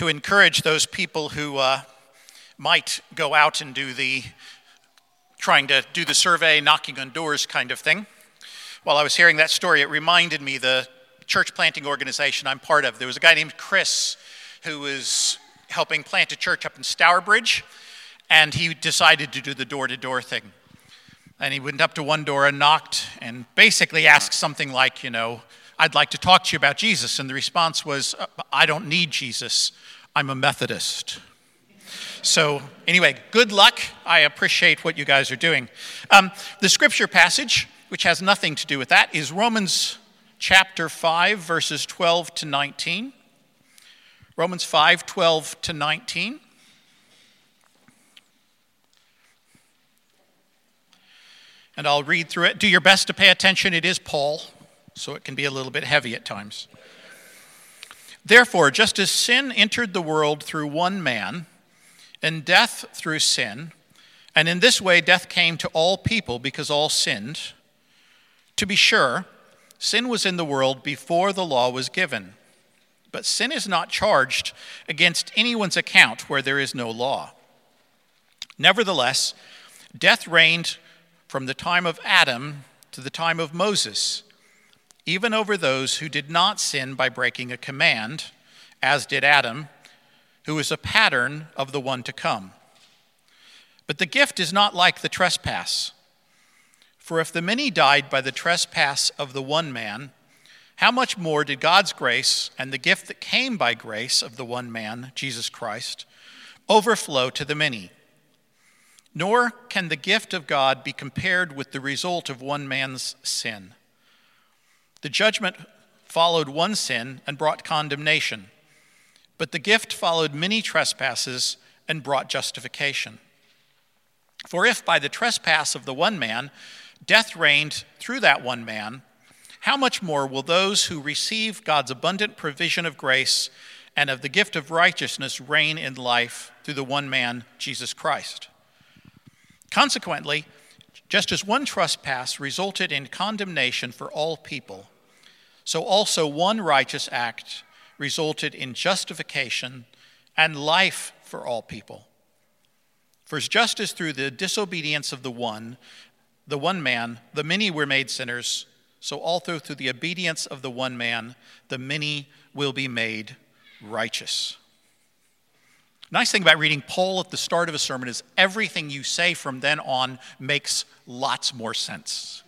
to encourage those people who uh, might go out and do the trying to do the survey, knocking on doors kind of thing. While I was hearing that story, it reminded me the church planting organization I'm part of. There was a guy named Chris who was helping plant a church up in Stourbridge, and he decided to do the door to door thing. And he went up to one door and knocked and basically asked something like, you know, I'd like to talk to you about Jesus. And the response was, uh, I don't need Jesus. I'm a Methodist. So, anyway, good luck. I appreciate what you guys are doing. Um, the scripture passage, which has nothing to do with that, is Romans chapter 5, verses 12 to 19. Romans 5, 12 to 19. And I'll read through it. Do your best to pay attention. It is Paul so it can be a little bit heavy at times. Therefore, just as sin entered the world through one man, and death through sin, and in this way death came to all people because all sinned, to be sure, sin was in the world before the law was given. But sin is not charged against anyone's account where there is no law. Nevertheless, death reigned from the time of Adam to the time of Moses even over those who did not sin by breaking a command, as did Adam, who is a pattern of the one to come. But the gift is not like the trespass. For if the many died by the trespass of the one man, how much more did God's grace and the gift that came by grace of the one man, Jesus Christ, overflow to the many? Nor can the gift of God be compared with the result of one man's sin. The judgment followed one sin and brought condemnation, but the gift followed many trespasses and brought justification. For if by the trespass of the one man death reigned through that one man, how much more will those who receive God's abundant provision of grace and of the gift of righteousness reign in life through the one man, Jesus Christ? Consequently, just as one trespass resulted in condemnation for all people, so also one righteous act resulted in justification and life for all people. For as just as through the disobedience of the one, the one man, the many were made sinners, so also through the obedience of the one man, the many will be made righteous. Nice thing about reading Paul at the start of a sermon is everything you say from then on makes lots more sense.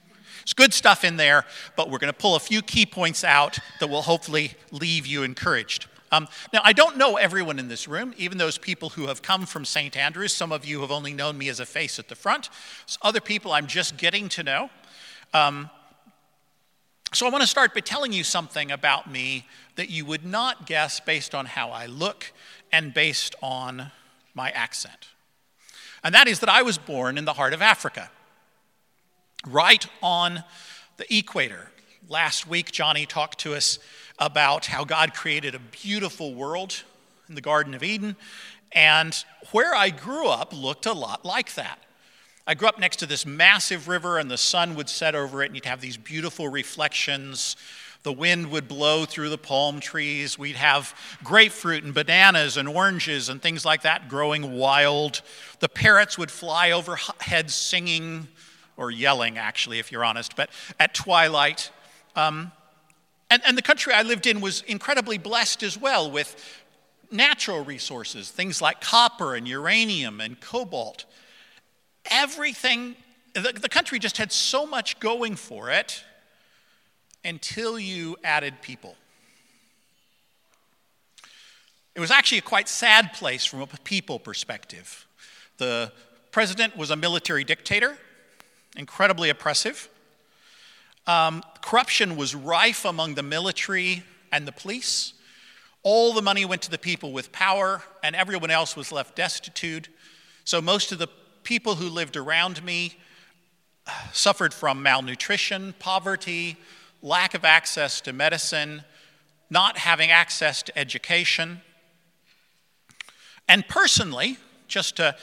There's good stuff in there, but we're going to pull a few key points out that will hopefully leave you encouraged. Um, now, I don't know everyone in this room, even those people who have come from St. Andrews. Some of you have only known me as a face at the front. So other people I'm just getting to know. Um, so I want to start by telling you something about me that you would not guess based on how I look and based on my accent. And that is that I was born in the heart of Africa, right on the equator. Last week, Johnny talked to us about how God created a beautiful world in the Garden of Eden, and where I grew up looked a lot like that. I grew up next to this massive river, and the sun would set over it, and you'd have these beautiful reflections the wind would blow through the palm trees. We'd have grapefruit and bananas and oranges and things like that growing wild. The parrots would fly overhead singing or yelling, actually, if you're honest, but at twilight. Um, and, and the country I lived in was incredibly blessed as well with natural resources, things like copper and uranium and cobalt. Everything, the, the country just had so much going for it until you added people. It was actually a quite sad place from a people perspective. The president was a military dictator, incredibly oppressive. Um, corruption was rife among the military and the police. All the money went to the people with power, and everyone else was left destitute. So most of the people who lived around me suffered from malnutrition, poverty, lack of access to medicine, not having access to education. And personally, just to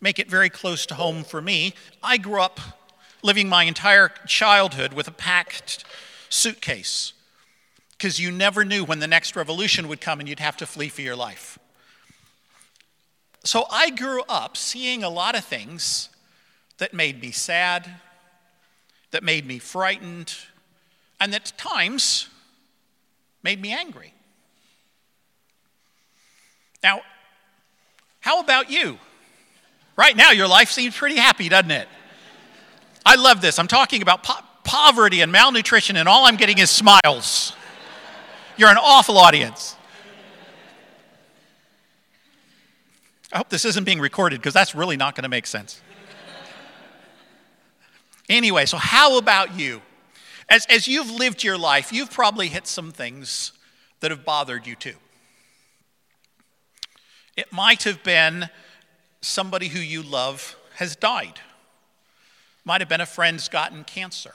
make it very close to home for me, I grew up living my entire childhood with a packed suitcase. because you never knew when the next revolution would come and you'd have to flee for your life. So I grew up seeing a lot of things that made me sad, that made me frightened, and at times made me angry. Now, how about you? Right now, your life seems pretty happy, doesn't it? I love this. I'm talking about po- poverty and malnutrition, and all I'm getting is smiles. You're an awful audience. I hope this isn't being recorded because that's really not going to make sense. anyway, so how about you? As, as you've lived your life, you've probably hit some things that have bothered you too. It might have been somebody who you love has died. Might have been a friend's gotten cancer.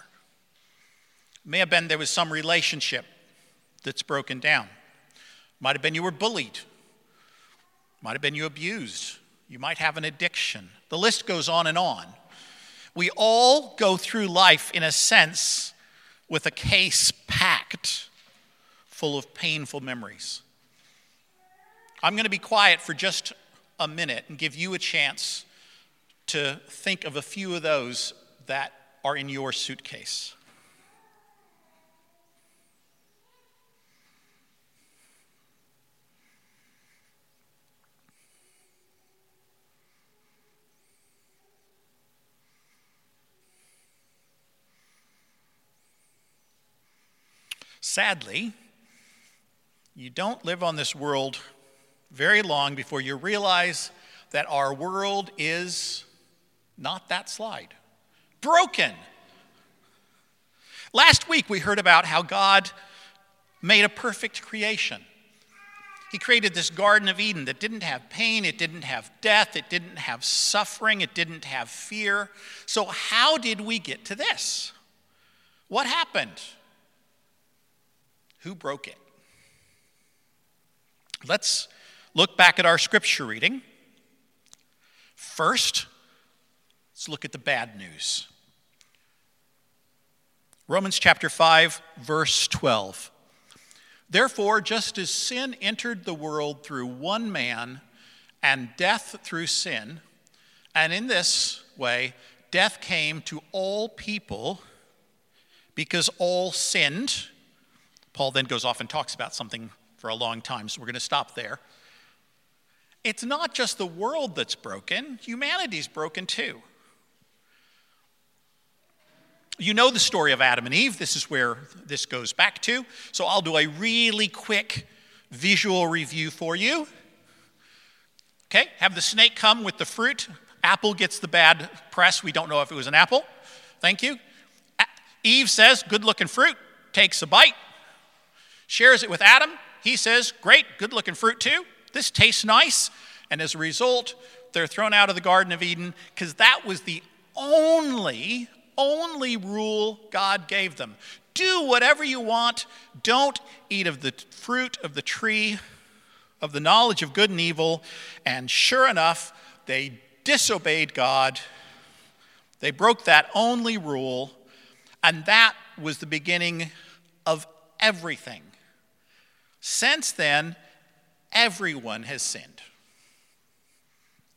May have been there was some relationship that's broken down. Might have been you were bullied. Might have been you abused. You might have an addiction. The list goes on and on. We all go through life, in a sense, with a case packed full of painful memories. I'm going to be quiet for just a minute and give you a chance to think of a few of those that are in your suitcase. Sadly, you don't live on this world very long before you realize that our world is not that slide, broken. Last week we heard about how God made a perfect creation. He created this Garden of Eden that didn't have pain, it didn't have death, it didn't have suffering, it didn't have fear. So, how did we get to this? What happened? Who broke it? Let's look back at our scripture reading. First, let's look at the bad news. Romans chapter 5, verse 12. Therefore, just as sin entered the world through one man, and death through sin, and in this way, death came to all people because all sinned. Paul then goes off and talks about something for a long time, so we're going to stop there. It's not just the world that's broken, humanity's broken too. You know the story of Adam and Eve. This is where this goes back to. So I'll do a really quick visual review for you. Okay, have the snake come with the fruit. Apple gets the bad press. We don't know if it was an apple. Thank you. Eve says, Good looking fruit, takes a bite, shares it with Adam. He says, Great, good looking fruit too. This tastes nice. And as a result, they're thrown out of the Garden of Eden because that was the only, only rule God gave them. Do whatever you want. Don't eat of the fruit of the tree of the knowledge of good and evil. And sure enough, they disobeyed God. They broke that only rule. And that was the beginning of everything. Since then, everyone has sinned.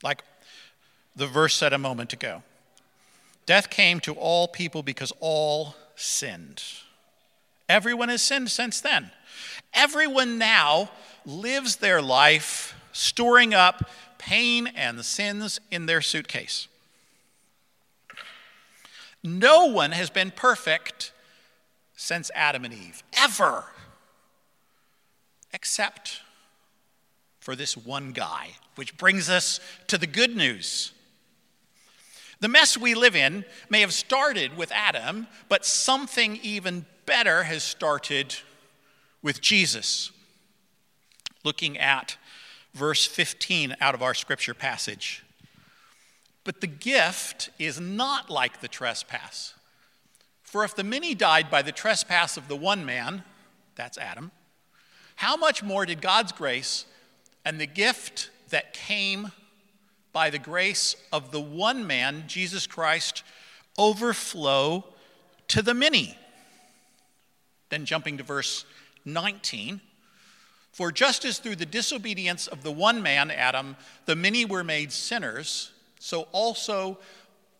Like the verse said a moment ago Death came to all people because all sinned. Everyone has sinned since then. Everyone now lives their life storing up pain and sins in their suitcase. No one has been perfect since Adam and Eve, ever except for this one guy, which brings us to the good news. The mess we live in may have started with Adam, but something even better has started with Jesus. Looking at verse 15 out of our scripture passage. But the gift is not like the trespass. For if the many died by the trespass of the one man, that's Adam, how much more did God's grace and the gift that came by the grace of the one man, Jesus Christ, overflow to the many? Then jumping to verse 19. For just as through the disobedience of the one man, Adam, the many were made sinners, so also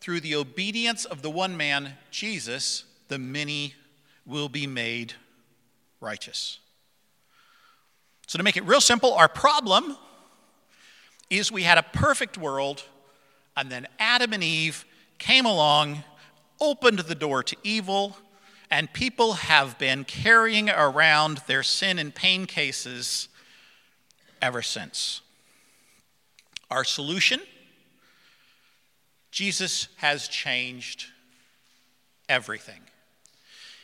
through the obedience of the one man, Jesus, the many will be made righteous. So, to make it real simple, our problem is we had a perfect world, and then Adam and Eve came along, opened the door to evil, and people have been carrying around their sin and pain cases ever since. Our solution Jesus has changed everything.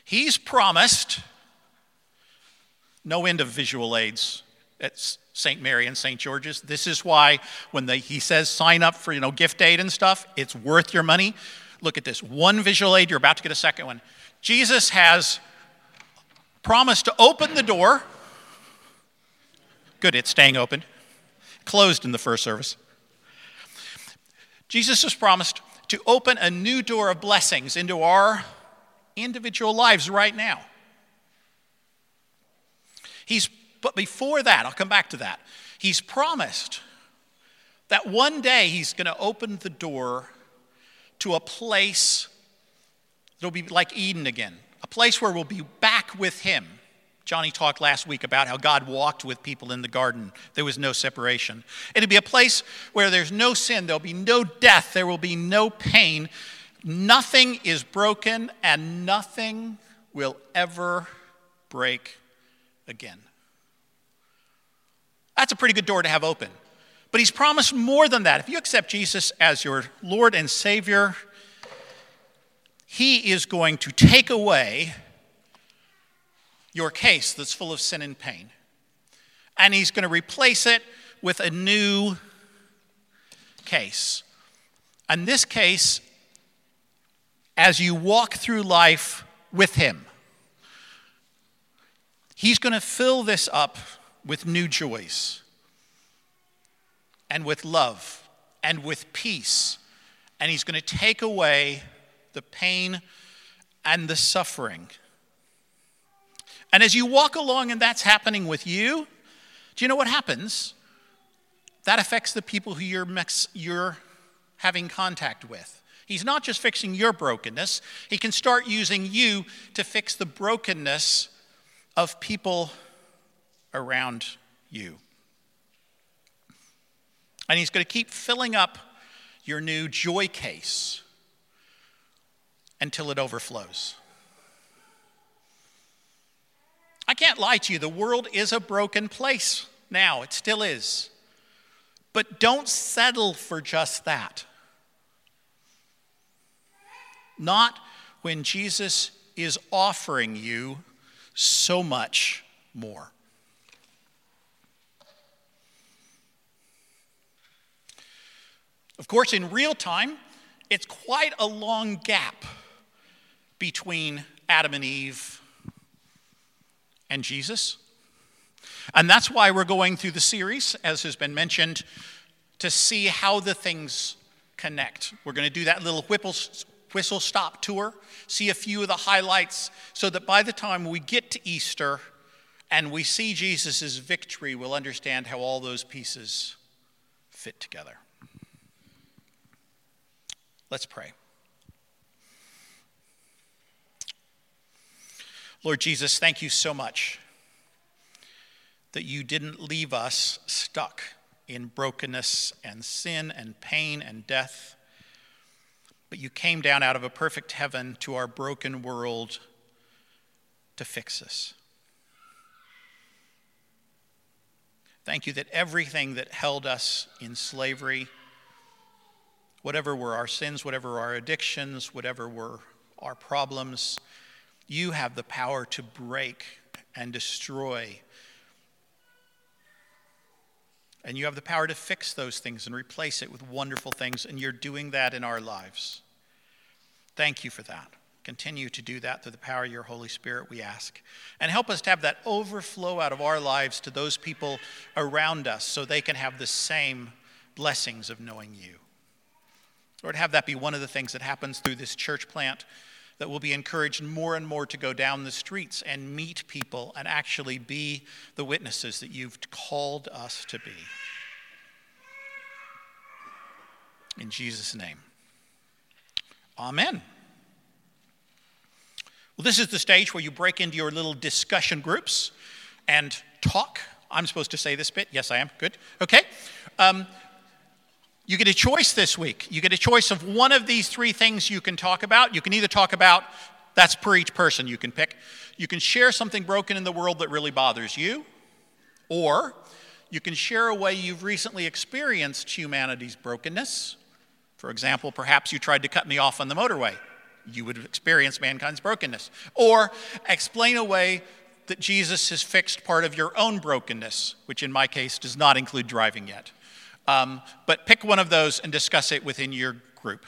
He's promised no end of visual aids at St. Mary and St. George's. This is why when he says sign up for you know gift aid and stuff, it's worth your money. Look at this. One visual aid, you're about to get a second one. Jesus has promised to open the door. Good, it's staying open. Closed in the first service. Jesus has promised to open a new door of blessings into our individual lives right now. He's, but before that, I'll come back to that. He's promised that one day he's going to open the door to a place that'll be like Eden again, a place where we'll be back with Him. Johnny talked last week about how God walked with people in the garden. There was no separation. It'll be a place where there's no sin, there'll be no death, there will be no pain. Nothing is broken, and nothing will ever break again. That's a pretty good door to have open. But he's promised more than that. If you accept Jesus as your Lord and Savior, he is going to take away your case that's full of sin and pain. And He's going to replace it with a new case. And this case, as you walk through life with Him, He's going to fill this up with new joys and with love and with peace. And He's going to take away the pain, and the suffering. And as you walk along and that's happening with you, do you know what happens? That affects the people who you're, you're having contact with. He's not just fixing your brokenness, he can start using you to fix the brokenness of people around you. And he's going to keep filling up your new joy case until it overflows. I can't lie to you, the world is a broken place now, it still is. But don't settle for just that. Not when Jesus is offering you so much more. Of course, in real time, it's quite a long gap between Adam and Eve and Jesus. And that's why we're going through the series, as has been mentioned, to see how the things connect. We're going to do that little whistle stop tour, see a few of the highlights, so that by the time we get to Easter and we see Jesus' victory, we'll understand how all those pieces fit together. Let's pray. Lord Jesus, thank you so much that you didn't leave us stuck in brokenness and sin and pain and death, but you came down out of a perfect heaven to our broken world to fix us. Thank you that everything that held us in slavery, whatever were our sins, whatever our addictions, whatever were our problems, you have the power to break and destroy. And you have the power to fix those things and replace it with wonderful things, and you're doing that in our lives. Thank you for that. Continue to do that through the power of your Holy Spirit, we ask. And help us to have that overflow out of our lives to those people around us so they can have the same blessings of knowing you. Lord, have that be one of the things that happens through this church plant that we'll be encouraged more and more to go down the streets and meet people and actually be the witnesses that you've called us to be. In Jesus' name. Amen. Well, this is the stage where you break into your little discussion groups and talk. I'm supposed to say this bit. Yes, I am. Good. Okay. Um, you get a choice this week. You get a choice of one of these three things you can talk about. You can either talk about, that's per each person you can pick. You can share something broken in the world that really bothers you, or you can share a way you've recently experienced humanity's brokenness. For example, perhaps you tried to cut me off on the motorway. You would experience mankind's brokenness. Or explain a way that Jesus has fixed part of your own brokenness, which in my case does not include driving yet. Um, but pick one of those and discuss it within your group.